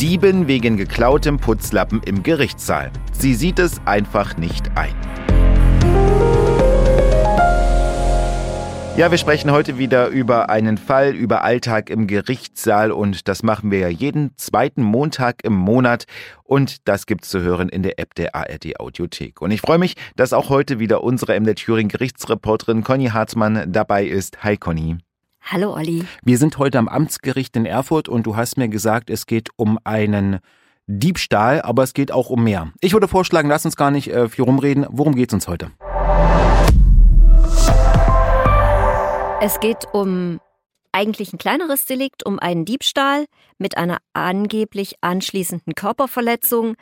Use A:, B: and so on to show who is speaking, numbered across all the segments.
A: Dieben wegen geklautem Putzlappen im Gerichtssaal. Sie sieht es einfach nicht ein. Ja, wir sprechen heute wieder über einen Fall, über Alltag im Gerichtssaal und das machen wir ja jeden zweiten Montag im Monat und das gibt's zu hören in der App der ARD Audiothek. Und ich freue mich, dass auch heute wieder unsere MDR Thüringen Gerichtsreporterin Conny Hartmann dabei ist. Hi Conny.
B: Hallo Olli.
A: Wir sind heute am Amtsgericht in Erfurt und du hast mir gesagt, es geht um einen Diebstahl, aber es geht auch um mehr. Ich würde vorschlagen, lass uns gar nicht äh, viel rumreden. Worum geht's uns heute?
B: Es geht um eigentlich ein kleineres Delikt, um einen Diebstahl mit einer angeblich anschließenden Körperverletzung.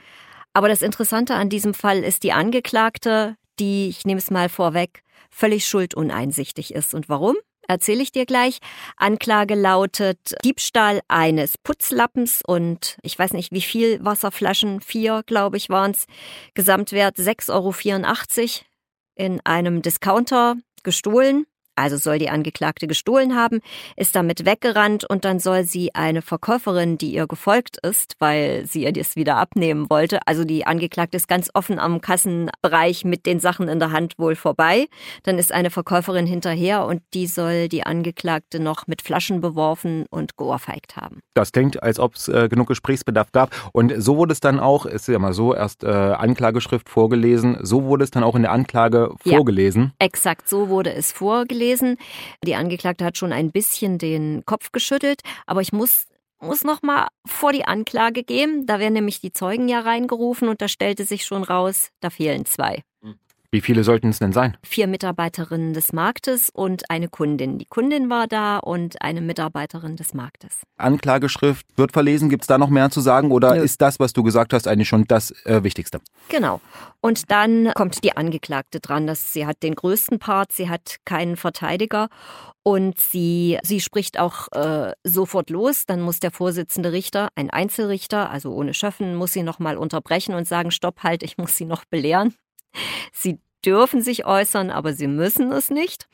B: Aber das Interessante an diesem Fall ist die Angeklagte, die, ich nehme es mal vorweg, völlig schulduneinsichtig ist. Und warum? Erzähle ich dir gleich. Anklage lautet Diebstahl eines Putzlappens und ich weiß nicht, wie viel Wasserflaschen, vier, glaube ich, waren es. Gesamtwert 6,84 Euro in einem Discounter gestohlen also soll die Angeklagte gestohlen haben, ist damit weggerannt und dann soll sie eine Verkäuferin, die ihr gefolgt ist, weil sie ihr das wieder abnehmen wollte, also die Angeklagte ist ganz offen am Kassenbereich mit den Sachen in der Hand wohl vorbei, dann ist eine Verkäuferin hinterher und die soll die Angeklagte noch mit Flaschen beworfen und geohrfeigt haben.
A: Das klingt, als ob es äh, genug Gesprächsbedarf gab. Und so wurde es dann auch, ist ja mal so, erst äh, Anklageschrift vorgelesen, so wurde es dann auch in der Anklage vorgelesen. Ja,
B: exakt, so wurde es vorgelesen gelesen. Die Angeklagte hat schon ein bisschen den Kopf geschüttelt, aber ich muss muss noch mal vor die Anklage gehen. Da werden nämlich die Zeugen ja reingerufen und da stellte sich schon raus, da fehlen zwei.
A: Wie viele sollten es denn sein?
B: Vier Mitarbeiterinnen des Marktes und eine Kundin. Die Kundin war da und eine Mitarbeiterin des Marktes.
A: Anklageschrift wird verlesen. Gibt es da noch mehr zu sagen oder Nö. ist das, was du gesagt hast, eigentlich schon das äh, Wichtigste?
B: Genau. Und dann kommt die Angeklagte dran. Dass sie hat den größten Part, sie hat keinen Verteidiger und sie, sie spricht auch äh, sofort los. Dann muss der Vorsitzende Richter, ein Einzelrichter, also ohne Schöffen, muss sie nochmal unterbrechen und sagen, stopp, halt, ich muss sie noch belehren. Sie dürfen sich äußern, aber sie müssen es nicht.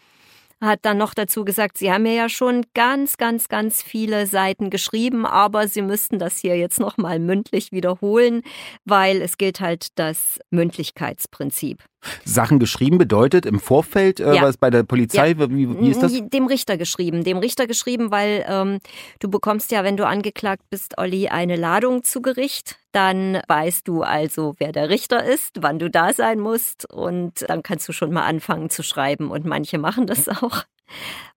B: Hat dann noch dazu gesagt, Sie haben mir ja schon ganz, ganz, ganz viele Seiten geschrieben, aber Sie müssten das hier jetzt nochmal mündlich wiederholen, weil es gilt halt das Mündlichkeitsprinzip.
A: Sachen geschrieben bedeutet im Vorfeld, äh, ja. was bei der Polizei, ja. wie, wie, ist das?
B: Dem Richter geschrieben. Dem Richter geschrieben, weil ähm, du bekommst ja, wenn du angeklagt bist, Olli, eine Ladung zu Gericht. Dann weißt du also, wer der Richter ist, wann du da sein musst und dann kannst du schon mal anfangen zu schreiben und manche machen das auch.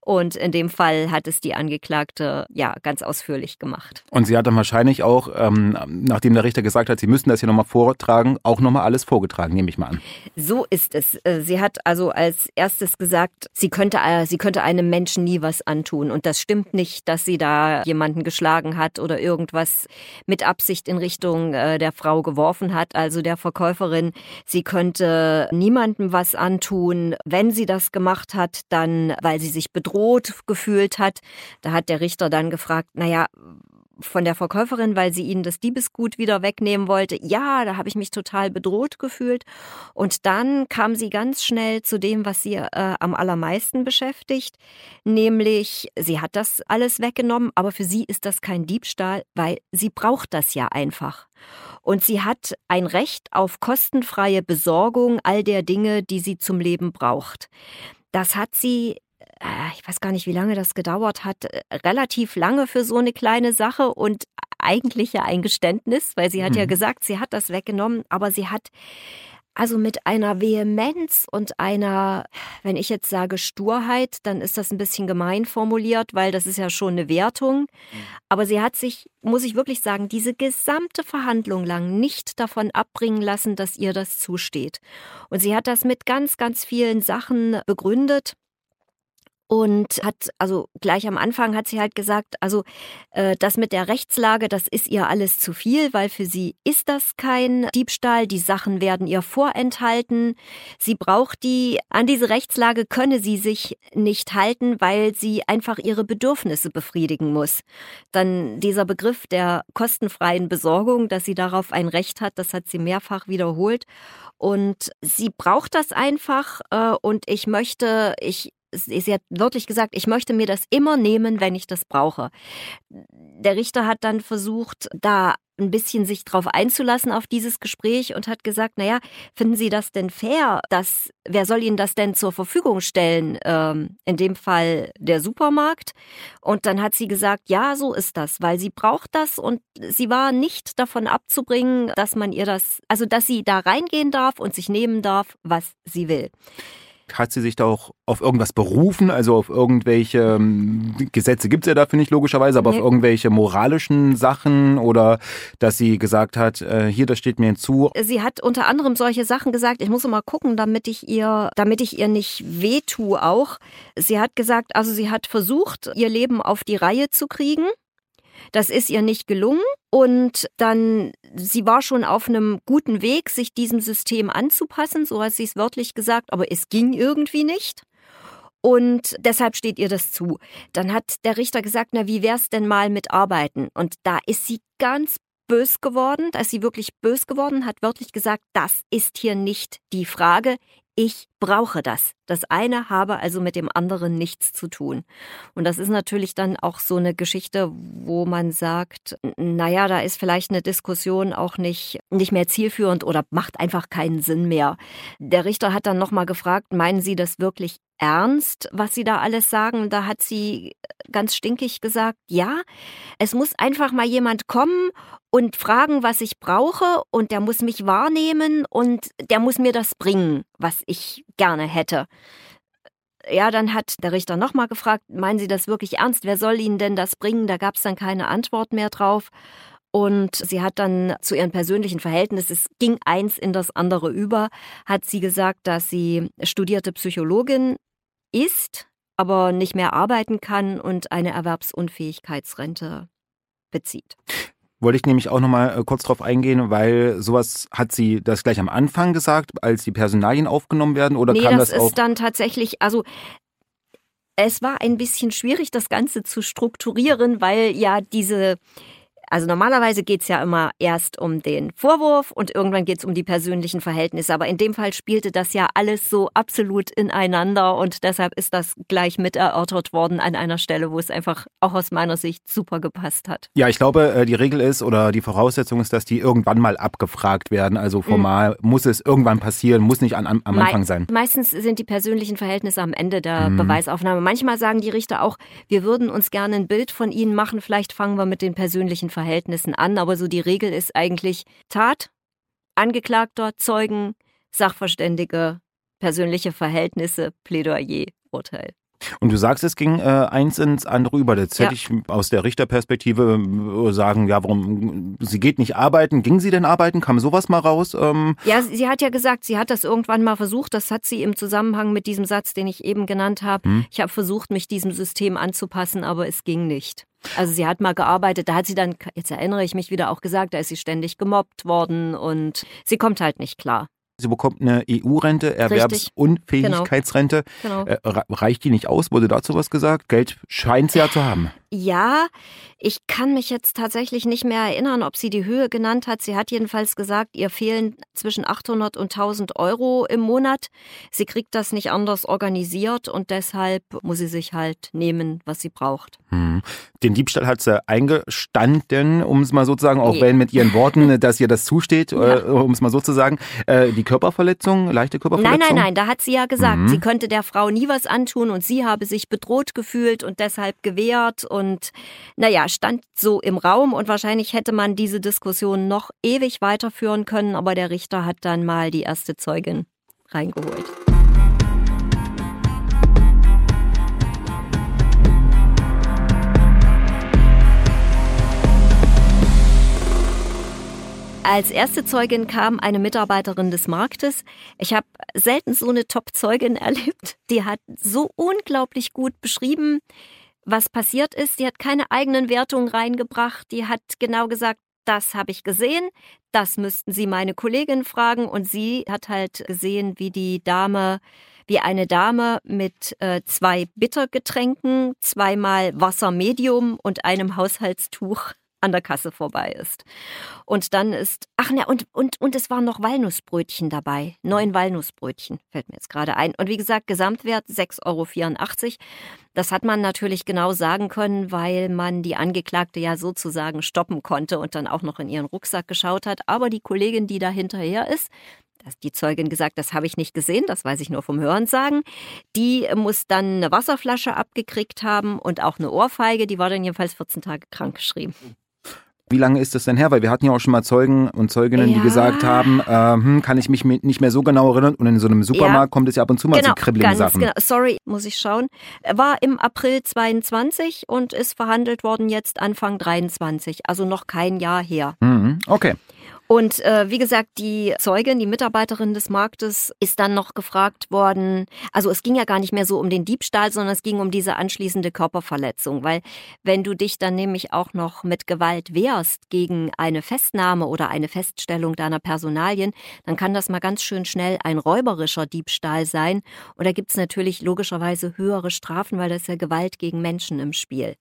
B: Und in dem Fall hat es die Angeklagte ja ganz ausführlich gemacht.
A: Und sie hat dann wahrscheinlich auch, ähm, nachdem der Richter gesagt hat, sie müssten das hier nochmal vortragen, auch nochmal alles vorgetragen, nehme ich mal an.
B: So ist es. Äh, sie hat also als erstes gesagt, sie könnte, äh, sie könnte einem Menschen nie was antun. Und das stimmt nicht, dass sie da jemanden geschlagen hat oder irgendwas mit Absicht in Richtung äh, der Frau geworfen hat, also der Verkäuferin. Sie könnte niemandem was antun. Wenn sie das gemacht hat, dann, weil sie sich bedroht bedroht gefühlt hat. Da hat der Richter dann gefragt, naja, von der Verkäuferin, weil sie ihnen das Diebesgut wieder wegnehmen wollte. Ja, da habe ich mich total bedroht gefühlt. Und dann kam sie ganz schnell zu dem, was sie äh, am allermeisten beschäftigt, nämlich sie hat das alles weggenommen, aber für sie ist das kein Diebstahl, weil sie braucht das ja einfach. Und sie hat ein Recht auf kostenfreie Besorgung all der Dinge, die sie zum Leben braucht. Das hat sie ich weiß gar nicht, wie lange das gedauert hat, äh, relativ lange für so eine kleine Sache und eigentlich ja ein Geständnis, weil sie hat mhm. ja gesagt, sie hat das weggenommen, aber sie hat also mit einer Vehemenz und einer, wenn ich jetzt sage Sturheit, dann ist das ein bisschen gemein formuliert, weil das ist ja schon eine Wertung. Mhm. Aber sie hat sich, muss ich wirklich sagen, diese gesamte Verhandlung lang nicht davon abbringen lassen, dass ihr das zusteht. Und sie hat das mit ganz, ganz vielen Sachen begründet und hat, also gleich am Anfang hat sie halt gesagt, also äh, das mit der Rechtslage, das ist ihr alles zu viel, weil für sie ist das kein Diebstahl, die Sachen werden ihr vorenthalten, sie braucht die, an diese Rechtslage könne sie sich nicht halten, weil sie einfach ihre Bedürfnisse befriedigen muss. Dann dieser Begriff der kostenfreien Besorgung, dass sie darauf ein Recht hat, das hat sie mehrfach wiederholt. Und sie braucht das einfach äh, und ich möchte, ich sie hat wirklich gesagt, ich möchte mir das immer nehmen, wenn ich das brauche. Der Richter hat dann versucht, da ein bisschen sich darauf einzulassen auf dieses Gespräch und hat gesagt, naja, finden Sie das denn fair, dass, wer soll Ihnen das denn zur Verfügung stellen? Ähm, in dem Fall der Supermarkt. Und dann hat sie gesagt, ja, so ist das, weil sie braucht das und sie war nicht davon abzubringen, dass man ihr das, also dass sie da reingehen darf und sich nehmen darf, was sie will.
A: Hat sie sich da auch auf irgendwas berufen, also auf irgendwelche ähm, Gesetze gibt es ja dafür nicht logischerweise, aber nee. auf irgendwelche moralischen Sachen oder dass sie gesagt hat, äh, hier, das steht mir hinzu.
B: Sie hat unter anderem solche Sachen gesagt, ich muss mal gucken, damit ich ihr, damit ich ihr nicht wehtue auch. Sie hat gesagt, also sie hat versucht, ihr Leben auf die Reihe zu kriegen. Das ist ihr nicht gelungen und dann, sie war schon auf einem guten Weg, sich diesem System anzupassen, so hat sie es wörtlich gesagt, aber es ging irgendwie nicht. Und deshalb steht ihr das zu. Dann hat der Richter gesagt, na, wie wär's denn mal mit Arbeiten? Und da ist sie ganz bös geworden, da ist sie wirklich bös geworden, hat wörtlich gesagt, das ist hier nicht die Frage ich brauche das. Das eine habe also mit dem anderen nichts zu tun. Und das ist natürlich dann auch so eine Geschichte, wo man sagt, naja, da ist vielleicht eine Diskussion auch nicht, nicht mehr zielführend oder macht einfach keinen Sinn mehr. Der Richter hat dann nochmal gefragt, meinen Sie das wirklich ernst, was Sie da alles sagen? Da hat sie ganz stinkig gesagt, ja, es muss einfach mal jemand kommen und fragen, was ich brauche und der muss mich wahrnehmen und der muss mir das bringen, was ich gerne hätte. Ja, dann hat der Richter nochmal gefragt, meinen Sie das wirklich ernst? Wer soll Ihnen denn das bringen? Da gab es dann keine Antwort mehr drauf. Und sie hat dann zu ihren persönlichen Verhältnissen, es ging eins in das andere über, hat sie gesagt, dass sie studierte Psychologin ist, aber nicht mehr arbeiten kann und eine Erwerbsunfähigkeitsrente bezieht.
A: Wollte ich nämlich auch nochmal äh, kurz drauf eingehen, weil sowas hat sie das gleich am Anfang gesagt, als die Personalien aufgenommen werden oder
B: nee,
A: kam
B: das,
A: das
B: ist dann tatsächlich, also es war ein bisschen schwierig, das Ganze zu strukturieren, weil ja diese also normalerweise geht es ja immer erst um den Vorwurf und irgendwann geht es um die persönlichen Verhältnisse. Aber in dem Fall spielte das ja alles so absolut ineinander und deshalb ist das gleich mit erörtert worden an einer Stelle, wo es einfach auch aus meiner Sicht super gepasst hat.
A: Ja, ich glaube, äh, die Regel ist oder die Voraussetzung ist, dass die irgendwann mal abgefragt werden. Also formal mhm. muss es irgendwann passieren, muss nicht an, am Anfang sein.
B: Meistens sind die persönlichen Verhältnisse am Ende der mhm. Beweisaufnahme. Manchmal sagen die Richter auch, wir würden uns gerne ein Bild von ihnen machen, vielleicht fangen wir mit den persönlichen Verhältnissen an, aber so die Regel ist eigentlich Tat, Angeklagter, Zeugen, Sachverständige, persönliche Verhältnisse, Plädoyer, Urteil.
A: Und du sagst, es ging äh, eins ins andere über. Jetzt ja. hätte ich aus der Richterperspektive äh, sagen, ja, warum, sie geht nicht arbeiten. Ging sie denn arbeiten? Kam sowas mal raus?
B: Ähm ja, sie hat ja gesagt, sie hat das irgendwann mal versucht. Das hat sie im Zusammenhang mit diesem Satz, den ich eben genannt habe. Hm. Ich habe versucht, mich diesem System anzupassen, aber es ging nicht. Also sie hat mal gearbeitet, da hat sie dann, jetzt erinnere ich mich wieder auch gesagt, da ist sie ständig gemobbt worden und sie kommt halt nicht klar.
A: Sie bekommt eine EU-Rente, Erwerbsunfähigkeitsrente. Genau. Genau. Äh, reicht die nicht aus? Wurde dazu was gesagt? Geld scheint sie ja zu haben.
B: Ja, ich kann mich jetzt tatsächlich nicht mehr erinnern, ob sie die Höhe genannt hat. Sie hat jedenfalls gesagt, ihr fehlen zwischen 800 und 1000 Euro im Monat. Sie kriegt das nicht anders organisiert und deshalb muss sie sich halt nehmen, was sie braucht.
A: Hm. Den Diebstahl hat sie eingestanden, um es mal so zu sagen, auch nee. wenn mit ihren Worten, dass ihr das zusteht, ja. äh, um es mal so zu sagen. Äh, die Körperverletzung, leichte Körperverletzung?
B: Nein, nein, nein, da hat sie ja gesagt, mhm. sie könnte der Frau nie was antun und sie habe sich bedroht gefühlt und deshalb gewehrt und naja, stand so im Raum und wahrscheinlich hätte man diese Diskussion noch ewig weiterführen können, aber der Richter hat dann mal die erste Zeugin reingeholt. Als erste Zeugin kam eine Mitarbeiterin des Marktes. Ich habe selten so eine Top-Zeugin erlebt. Die hat so unglaublich gut beschrieben, was passiert ist. Die hat keine eigenen Wertungen reingebracht. Die hat genau gesagt, das habe ich gesehen, das müssten Sie meine Kollegin fragen. Und sie hat halt gesehen, wie die Dame, wie eine Dame mit äh, zwei Bittergetränken, zweimal Wasser Medium und einem Haushaltstuch an der Kasse vorbei ist. Und dann ist, ach ne, und, und, und es waren noch Walnussbrötchen dabei. Neun Walnussbrötchen, fällt mir jetzt gerade ein. Und wie gesagt, Gesamtwert 6,84 Euro. Das hat man natürlich genau sagen können, weil man die Angeklagte ja sozusagen stoppen konnte und dann auch noch in ihren Rucksack geschaut hat. Aber die Kollegin, die da hinterher ist, die Zeugin gesagt, das habe ich nicht gesehen, das weiß ich nur vom Hörensagen. Die muss dann eine Wasserflasche abgekriegt haben und auch eine Ohrfeige. Die war dann jedenfalls 14 Tage krankgeschrieben.
A: Wie lange ist das denn her? Weil wir hatten ja auch schon mal Zeugen und Zeuginnen, ja. die gesagt haben, äh, kann ich mich nicht mehr so genau erinnern. Und in so einem Supermarkt ja. kommt es ja ab und zu mal genau, zu kribbeligen Sachen. Genau.
B: Sorry, muss ich schauen. War im April 22 und ist verhandelt worden jetzt Anfang 23. Also noch kein Jahr her.
A: Mhm. Okay.
B: Und äh, wie gesagt, die Zeugin, die Mitarbeiterin des Marktes, ist dann noch gefragt worden. Also es ging ja gar nicht mehr so um den Diebstahl, sondern es ging um diese anschließende Körperverletzung. Weil wenn du dich dann nämlich auch noch mit Gewalt wehrst gegen eine Festnahme oder eine Feststellung deiner Personalien, dann kann das mal ganz schön schnell ein räuberischer Diebstahl sein. Und da gibt's natürlich logischerweise höhere Strafen, weil das ist ja Gewalt gegen Menschen im Spiel.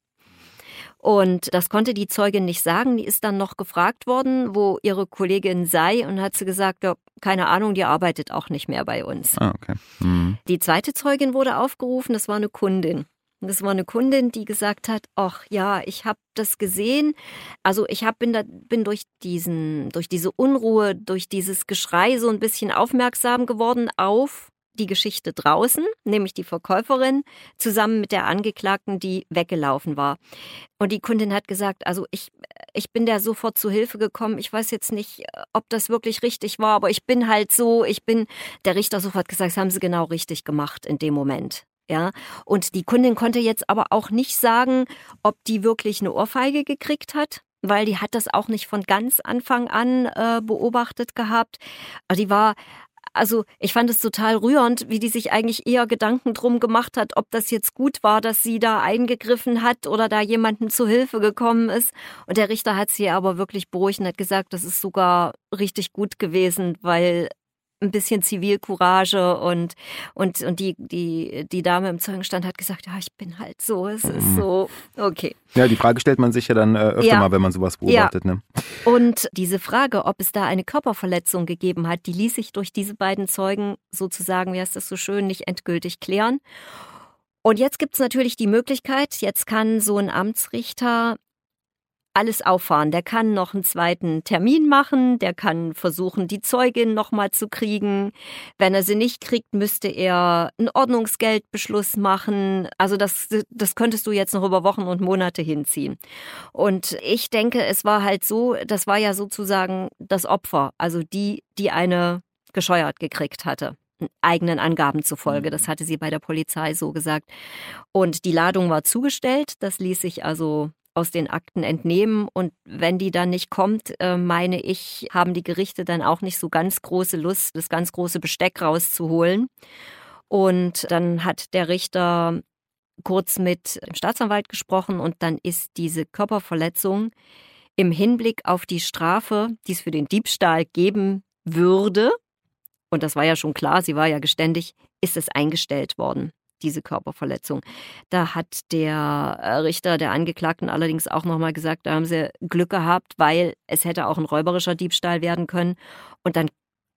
B: Und das konnte die Zeugin nicht sagen. Die ist dann noch gefragt worden, wo ihre Kollegin sei und hat sie gesagt, ja, keine Ahnung, die arbeitet auch nicht mehr bei uns.
A: Ah, okay. Mhm.
B: Die zweite Zeugin wurde aufgerufen, das war eine Kundin. Das war eine Kundin, die gesagt hat, ach ja, ich habe das gesehen. Also ich hab, bin, da, bin durch, diesen, durch diese Unruhe, durch dieses Geschrei so ein bisschen aufmerksam geworden auf die Geschichte draußen, nämlich die Verkäuferin, zusammen mit der Angeklagten, die weggelaufen war. Und die Kundin hat gesagt, also ich, ich bin der sofort zu Hilfe gekommen. Ich weiß jetzt nicht, ob das wirklich richtig war, aber ich bin halt so, ich bin, der Richter sofort gesagt, das haben sie genau richtig gemacht in dem Moment. Ja, und die Kundin konnte jetzt aber auch nicht sagen, ob die wirklich eine Ohrfeige gekriegt hat, weil die hat das auch nicht von ganz Anfang an äh, beobachtet gehabt. Die war also ich fand es total rührend, wie die sich eigentlich eher Gedanken drum gemacht hat, ob das jetzt gut war, dass sie da eingegriffen hat oder da jemandem zu Hilfe gekommen ist. Und der Richter hat sie aber wirklich beruhigt und hat gesagt, das ist sogar richtig gut gewesen, weil ein bisschen Zivilcourage und, und, und die, die, die Dame im Zeugenstand hat gesagt, ja, ich bin halt so, es ist mhm. so, okay.
A: Ja, die Frage stellt man sich ja dann äh, öfter ja. mal, wenn man sowas beobachtet. Ja. Ne?
B: Und diese Frage, ob es da eine Körperverletzung gegeben hat, die ließ sich durch diese beiden Zeugen sozusagen, wie heißt das so schön, nicht endgültig klären. Und jetzt gibt es natürlich die Möglichkeit, jetzt kann so ein Amtsrichter alles auffahren. Der kann noch einen zweiten Termin machen, der kann versuchen, die Zeugin nochmal zu kriegen. Wenn er sie nicht kriegt, müsste er einen Ordnungsgeldbeschluss machen. Also das, das könntest du jetzt noch über Wochen und Monate hinziehen. Und ich denke, es war halt so, das war ja sozusagen das Opfer, also die, die eine gescheuert gekriegt hatte eigenen Angaben zufolge. Das mhm. hatte sie bei der Polizei so gesagt. Und die Ladung war zugestellt. Das ließ sich also aus den Akten entnehmen. Und wenn die dann nicht kommt, äh, meine ich, haben die Gerichte dann auch nicht so ganz große Lust, das ganz große Besteck rauszuholen. Und dann hat der Richter kurz mit dem Staatsanwalt gesprochen und dann ist diese Körperverletzung im Hinblick auf die Strafe, die es für den Diebstahl geben würde, und das war ja schon klar, sie war ja geständig, ist es eingestellt worden diese Körperverletzung. Da hat der äh, Richter der Angeklagten allerdings auch nochmal gesagt, da haben sie Glück gehabt, weil es hätte auch ein räuberischer Diebstahl werden können. Und dann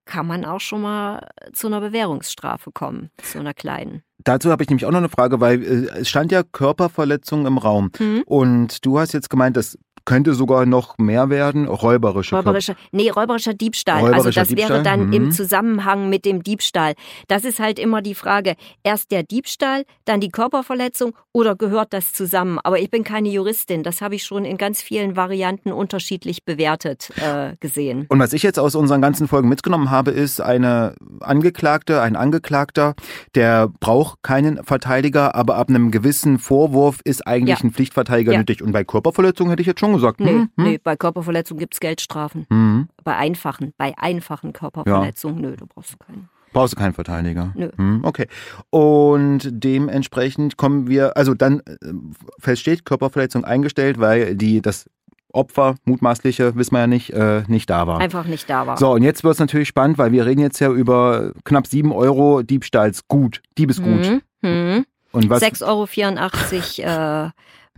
B: kann man auch schon mal zu einer Bewährungsstrafe kommen, zu einer kleinen.
A: Dazu habe ich nämlich auch noch eine Frage, weil äh, es stand ja Körperverletzung im Raum. Mhm. Und du hast jetzt gemeint, das könnte sogar noch mehr werden. Räuberische.
B: Räuberischer, nee, räuberischer Diebstahl. Also räuberischer also das Diebstahl? wäre dann mhm. im Zusammenhang mit dem Diebstahl. Das ist halt immer die Frage. Erst der Diebstahl, dann die Körperverletzung oder gehört das zusammen? Aber ich bin keine Juristin. Das habe ich schon in ganz vielen Varianten unterschiedlich bewertet äh, gesehen.
A: Und was ich jetzt aus unseren ganzen Folgen mitgenommen habe, ist eine Angeklagte, ein Angeklagter, der braucht keinen Verteidiger, aber ab einem gewissen Vorwurf ist eigentlich ja. ein Pflichtverteidiger ja. nötig. Und bei Körperverletzung hätte ich jetzt schon gesagt.
B: Nee, hm, hm? nee bei Körperverletzung gibt es Geldstrafen. Hm. Bei einfachen, bei einfachen Körperverletzungen, ja. nö, du brauchst keinen.
A: Brauchst du keinen Verteidiger? Nö. Hm, okay. Und dementsprechend kommen wir, also dann äh, feststeht, Körperverletzung eingestellt, weil die das Opfer, mutmaßliche, wissen wir ja nicht, äh, nicht da war.
B: Einfach nicht da war.
A: So, und jetzt wird es natürlich spannend, weil wir reden jetzt ja über knapp 7 Euro Diebstahlsgut, Diebesgut. Mhm.
B: Mhm. Und was? 6,84 Euro äh,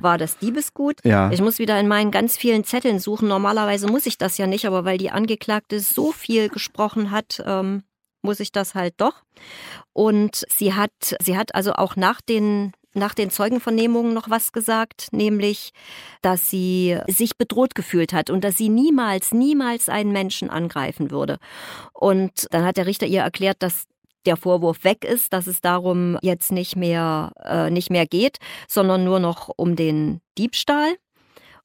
B: war das Diebesgut.
A: Ja.
B: Ich muss wieder in meinen ganz vielen Zetteln suchen. Normalerweise muss ich das ja nicht, aber weil die Angeklagte so viel gesprochen hat, ähm, muss ich das halt doch. Und sie hat, sie hat also auch nach den nach den Zeugenvernehmungen noch was gesagt, nämlich, dass sie sich bedroht gefühlt hat und dass sie niemals, niemals einen Menschen angreifen würde. Und dann hat der Richter ihr erklärt, dass der Vorwurf weg ist, dass es darum jetzt nicht mehr, äh, nicht mehr geht, sondern nur noch um den Diebstahl.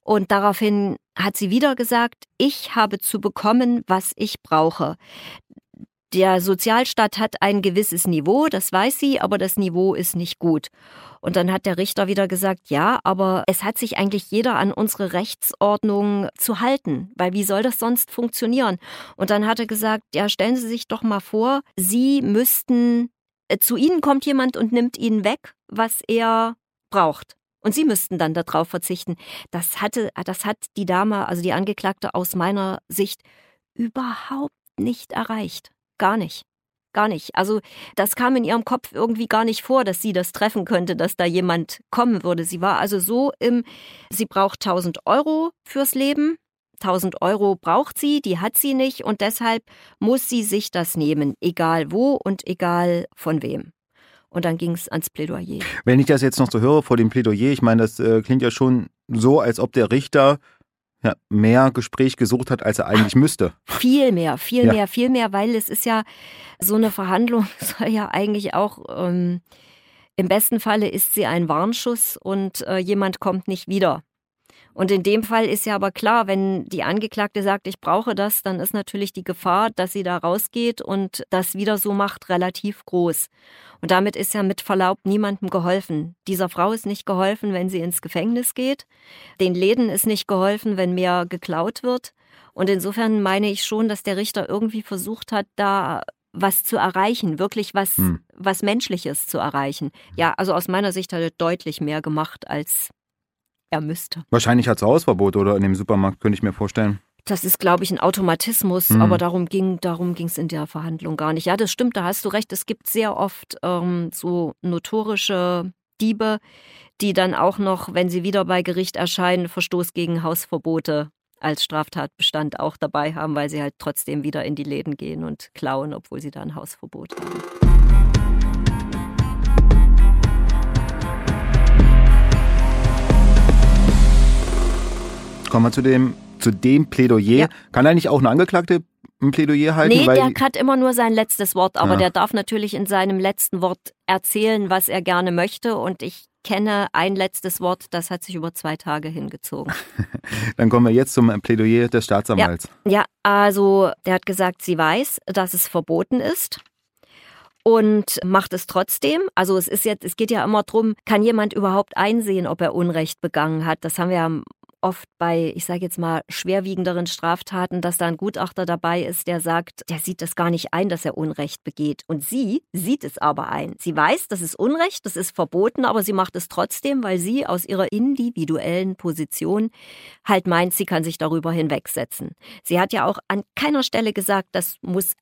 B: Und daraufhin hat sie wieder gesagt, ich habe zu bekommen, was ich brauche. Der Sozialstaat hat ein gewisses Niveau, das weiß sie, aber das Niveau ist nicht gut. Und dann hat der Richter wieder gesagt, ja, aber es hat sich eigentlich jeder an unsere Rechtsordnung zu halten, weil wie soll das sonst funktionieren? Und dann hat er gesagt, ja, stellen Sie sich doch mal vor, Sie müssten, äh, zu Ihnen kommt jemand und nimmt Ihnen weg, was er braucht. Und Sie müssten dann darauf verzichten. Das hatte, das hat die Dame, also die Angeklagte aus meiner Sicht überhaupt nicht erreicht. Gar nicht. Gar nicht. Also das kam in ihrem Kopf irgendwie gar nicht vor, dass sie das treffen könnte, dass da jemand kommen würde. Sie war also so im, sie braucht 1000 Euro fürs Leben. 1000 Euro braucht sie, die hat sie nicht und deshalb muss sie sich das nehmen, egal wo und egal von wem. Und dann ging es ans Plädoyer.
A: Wenn ich das jetzt noch so höre vor dem Plädoyer, ich meine, das äh, klingt ja schon so, als ob der Richter ja, mehr Gespräch gesucht hat, als er eigentlich müsste.
B: Viel mehr, viel ja. mehr, viel mehr, weil es ist ja so eine Verhandlung soll ja eigentlich auch ähm, im besten Falle ist sie ein Warnschuss und äh, jemand kommt nicht wieder. Und in dem Fall ist ja aber klar, wenn die Angeklagte sagt, ich brauche das, dann ist natürlich die Gefahr, dass sie da rausgeht und das wieder so macht, relativ groß. Und damit ist ja mit Verlaub niemandem geholfen. Dieser Frau ist nicht geholfen, wenn sie ins Gefängnis geht. Den Läden ist nicht geholfen, wenn mehr geklaut wird. Und insofern meine ich schon, dass der Richter irgendwie versucht hat, da was zu erreichen, wirklich was, hm. was Menschliches zu erreichen. Ja, also aus meiner Sicht hat er deutlich mehr gemacht, als er müsste.
A: Wahrscheinlich hat es Hausverbot oder in dem Supermarkt, könnte ich mir vorstellen.
B: Das ist, glaube ich, ein Automatismus, mhm. aber darum ging darum ging es in der Verhandlung gar nicht. Ja, das stimmt, da hast du recht. Es gibt sehr oft ähm, so notorische Diebe, die dann auch noch, wenn sie wieder bei Gericht erscheinen, Verstoß gegen Hausverbote als Straftatbestand auch dabei haben, weil sie halt trotzdem wieder in die Läden gehen und klauen, obwohl sie da ein Hausverbot haben.
A: Kommen wir zu dem, zu dem Plädoyer. Ja. Kann eigentlich auch eine Angeklagte ein Plädoyer halten?
B: Nee, der hat immer nur sein letztes Wort, aber ja. der darf natürlich in seinem letzten Wort erzählen, was er gerne möchte. Und ich kenne ein letztes Wort, das hat sich über zwei Tage hingezogen.
A: Dann kommen wir jetzt zum Plädoyer des Staatsanwalts.
B: Ja, ja, also der hat gesagt, sie weiß, dass es verboten ist und macht es trotzdem. Also es ist jetzt, es geht ja immer darum, kann jemand überhaupt einsehen, ob er Unrecht begangen hat? Das haben wir ja oft bei, ich sage jetzt mal, schwerwiegenderen Straftaten, dass da ein Gutachter dabei ist, der sagt, der sieht das gar nicht ein, dass er Unrecht begeht. Und sie sieht es aber ein. Sie weiß, das ist Unrecht, das ist verboten, aber sie macht es trotzdem, weil sie aus ihrer individuellen Position halt meint, sie kann sich darüber hinwegsetzen. Sie hat ja auch an keiner Stelle gesagt, das muss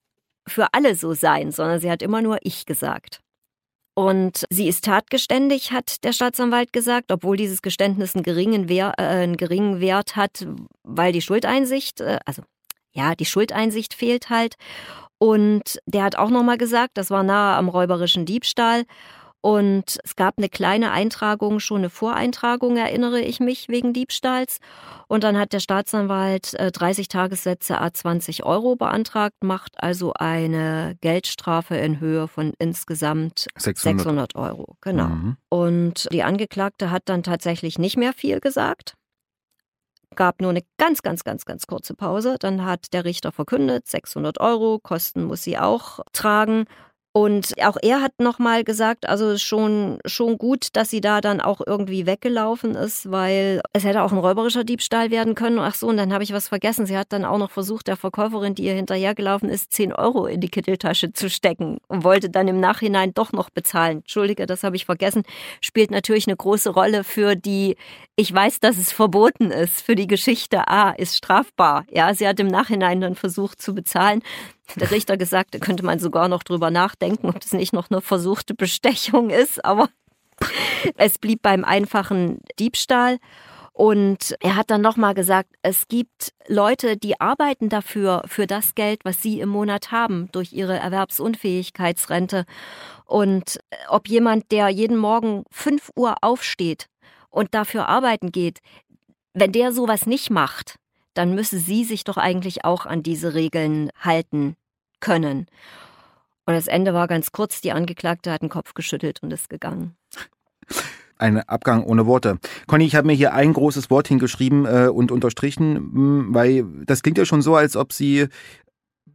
B: für alle so sein, sondern sie hat immer nur ich gesagt. Und sie ist tatgeständig, hat der Staatsanwalt gesagt, obwohl dieses Geständnis einen geringen, Wert, äh, einen geringen Wert hat, weil die Schuldeinsicht, äh, also ja, die Schuldeinsicht fehlt halt. Und der hat auch nochmal gesagt, das war nahe am räuberischen Diebstahl. Und es gab eine kleine Eintragung, schon eine Voreintragung, erinnere ich mich, wegen Diebstahls. Und dann hat der Staatsanwalt 30 äh, Tagessätze a 20 Euro beantragt, macht also eine Geldstrafe in Höhe von insgesamt 600, 600 Euro. Genau. Mhm. Und die Angeklagte hat dann tatsächlich nicht mehr viel gesagt gab nur eine ganz, ganz, ganz, ganz kurze Pause. Dann hat der Richter verkündet, 600 Euro, Kosten muss sie auch tragen. Und auch er hat nochmal gesagt, also schon, schon gut, dass sie da dann auch irgendwie weggelaufen ist, weil es hätte auch ein räuberischer Diebstahl werden können. Ach so, und dann habe ich was vergessen. Sie hat dann auch noch versucht, der Verkäuferin, die ihr hinterhergelaufen ist, 10 Euro in die Kitteltasche zu stecken und wollte dann im Nachhinein doch noch bezahlen. Entschuldige, das habe ich vergessen. Spielt natürlich eine große Rolle für die, ich weiß, dass es verboten ist, für die Geschichte, ah, ist strafbar. Ja, sie hat im Nachhinein dann versucht zu bezahlen der Richter gesagt, da könnte man sogar noch drüber nachdenken, ob das nicht noch eine versuchte Bestechung ist, aber es blieb beim einfachen Diebstahl. Und er hat dann nochmal gesagt, es gibt Leute, die arbeiten dafür, für das Geld, was sie im Monat haben, durch ihre Erwerbsunfähigkeitsrente. Und ob jemand, der jeden Morgen 5 Uhr aufsteht und dafür arbeiten geht, wenn der sowas nicht macht, dann müsse sie sich doch eigentlich auch an diese Regeln halten können. Und das Ende war ganz kurz, die Angeklagte hat den Kopf geschüttelt und ist gegangen.
A: Ein Abgang ohne Worte. Conny, ich habe mir hier ein großes Wort hingeschrieben äh, und unterstrichen, weil das klingt ja schon so, als ob sie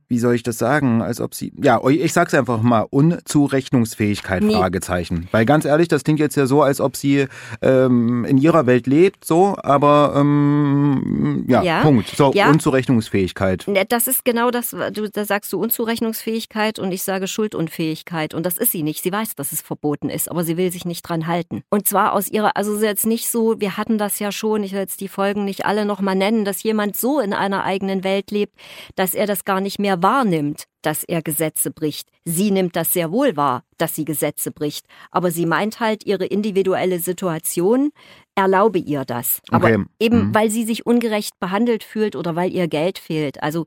A: wie soll ich das sagen, als ob sie, ja, ich sag's einfach mal, Unzurechnungsfähigkeit, nee. Fragezeichen. Weil ganz ehrlich, das klingt jetzt ja so, als ob sie ähm, in ihrer Welt lebt, so, aber ähm, ja, ja, Punkt. So, ja. Unzurechnungsfähigkeit.
B: Ne, das ist genau das, du, da sagst du Unzurechnungsfähigkeit und ich sage Schuldunfähigkeit. Und das ist sie nicht. Sie weiß, dass es verboten ist, aber sie will sich nicht dran halten. Und zwar aus ihrer, also jetzt nicht so, wir hatten das ja schon, ich will jetzt die Folgen nicht alle nochmal nennen, dass jemand so in einer eigenen Welt lebt, dass er das gar nicht mehr wahrnimmt, dass er Gesetze bricht. Sie nimmt das sehr wohl wahr, dass sie Gesetze bricht. Aber sie meint halt, ihre individuelle Situation erlaube ihr das. Aber okay. eben, mhm. weil sie sich ungerecht behandelt fühlt oder weil ihr Geld fehlt. Also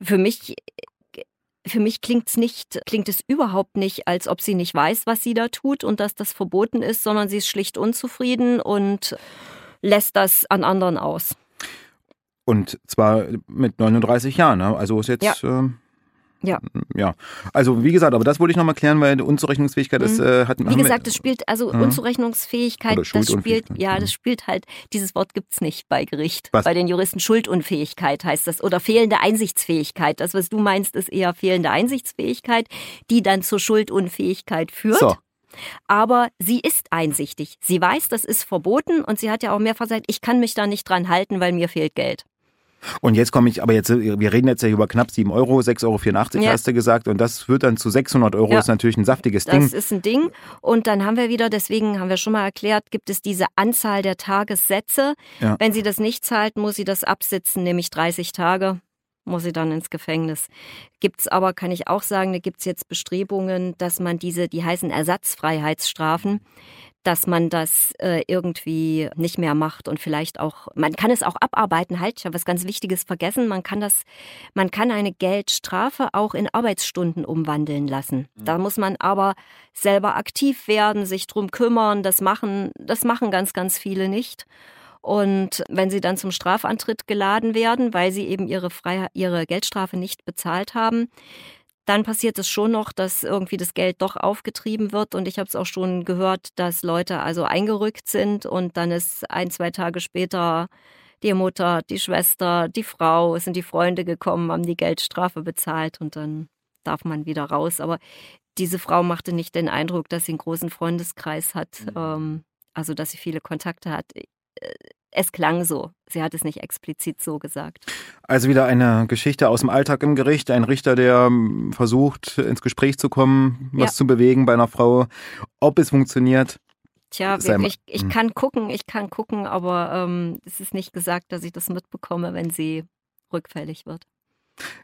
B: für mich für mich klingt's nicht, klingt es überhaupt nicht, als ob sie nicht weiß, was sie da tut und dass das verboten ist, sondern sie ist schlicht unzufrieden und lässt das an anderen aus.
A: Und zwar mit 39 Jahren. Ne? Also ist jetzt. Ja. Äh, ja. Ja. Also wie gesagt, aber das wollte ich nochmal klären, weil Unzurechnungsfähigkeit ist, mhm. äh, hat
B: Wie gesagt, das spielt, also mhm. Unzurechnungsfähigkeit, das spielt, ja, mhm. das spielt halt, dieses Wort gibt's nicht bei Gericht. Was? Bei den Juristen Schuldunfähigkeit heißt das. Oder fehlende Einsichtsfähigkeit. Das, was du meinst, ist eher fehlende Einsichtsfähigkeit, die dann zur Schuldunfähigkeit führt. So. Aber sie ist einsichtig. Sie weiß, das ist verboten und sie hat ja auch mehrfach gesagt, ich kann mich da nicht dran halten, weil mir fehlt Geld.
A: Und jetzt komme ich, aber jetzt, wir reden jetzt ja über knapp 7 Euro, 6,84 Euro ja. hast du gesagt, und das wird dann zu 600 Euro, ja. ist natürlich ein saftiges
B: das
A: Ding.
B: Das ist ein Ding. Und dann haben wir wieder, deswegen haben wir schon mal erklärt, gibt es diese Anzahl der Tagessätze. Ja. Wenn sie das nicht zahlt, muss sie das absitzen, nämlich 30 Tage muss sie dann ins Gefängnis. Gibt es aber, kann ich auch sagen, da gibt es jetzt Bestrebungen, dass man diese, die heißen Ersatzfreiheitsstrafen, dass man das äh, irgendwie nicht mehr macht und vielleicht auch, man kann es auch abarbeiten, halt, ich habe was ganz Wichtiges vergessen, man kann das, man kann eine Geldstrafe auch in Arbeitsstunden umwandeln lassen. Mhm. Da muss man aber selber aktiv werden, sich drum kümmern, das machen, das machen ganz, ganz viele nicht. Und wenn sie dann zum Strafantritt geladen werden, weil sie eben ihre, Freie, ihre Geldstrafe nicht bezahlt haben, dann passiert es schon noch, dass irgendwie das Geld doch aufgetrieben wird. Und ich habe es auch schon gehört, dass Leute also eingerückt sind und dann ist ein, zwei Tage später die Mutter, die Schwester, die Frau, es sind die Freunde gekommen, haben die Geldstrafe bezahlt und dann darf man wieder raus. Aber diese Frau machte nicht den Eindruck, dass sie einen großen Freundeskreis hat, mhm. ähm, also dass sie viele Kontakte hat. Es klang so. Sie hat es nicht explizit so gesagt.
A: Also wieder eine Geschichte aus dem Alltag im Gericht. Ein Richter, der ähm, versucht, ins Gespräch zu kommen, was ja. zu bewegen bei einer Frau. Ob es funktioniert.
B: Tja, ich, ich hm. kann gucken, ich kann gucken, aber ähm, es ist nicht gesagt, dass ich das mitbekomme, wenn sie rückfällig wird.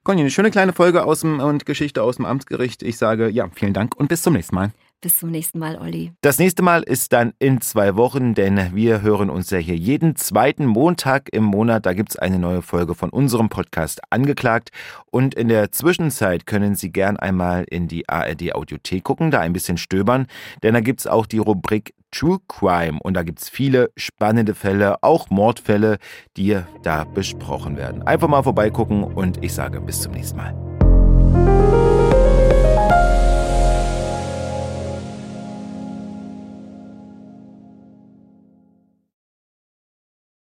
A: Conny, eine schöne kleine Folge aus dem und Geschichte aus dem Amtsgericht. Ich sage ja, vielen Dank und bis zum nächsten Mal.
B: Bis zum nächsten Mal, Olli.
A: Das nächste Mal ist dann in zwei Wochen, denn wir hören uns ja hier jeden zweiten Montag im Monat. Da gibt es eine neue Folge von unserem Podcast Angeklagt. Und in der Zwischenzeit können Sie gern einmal in die ARD Audiothek gucken, da ein bisschen stöbern, denn da gibt es auch die Rubrik True Crime und da gibt es viele spannende Fälle, auch Mordfälle, die da besprochen werden. Einfach mal vorbeigucken und ich sage bis zum nächsten Mal.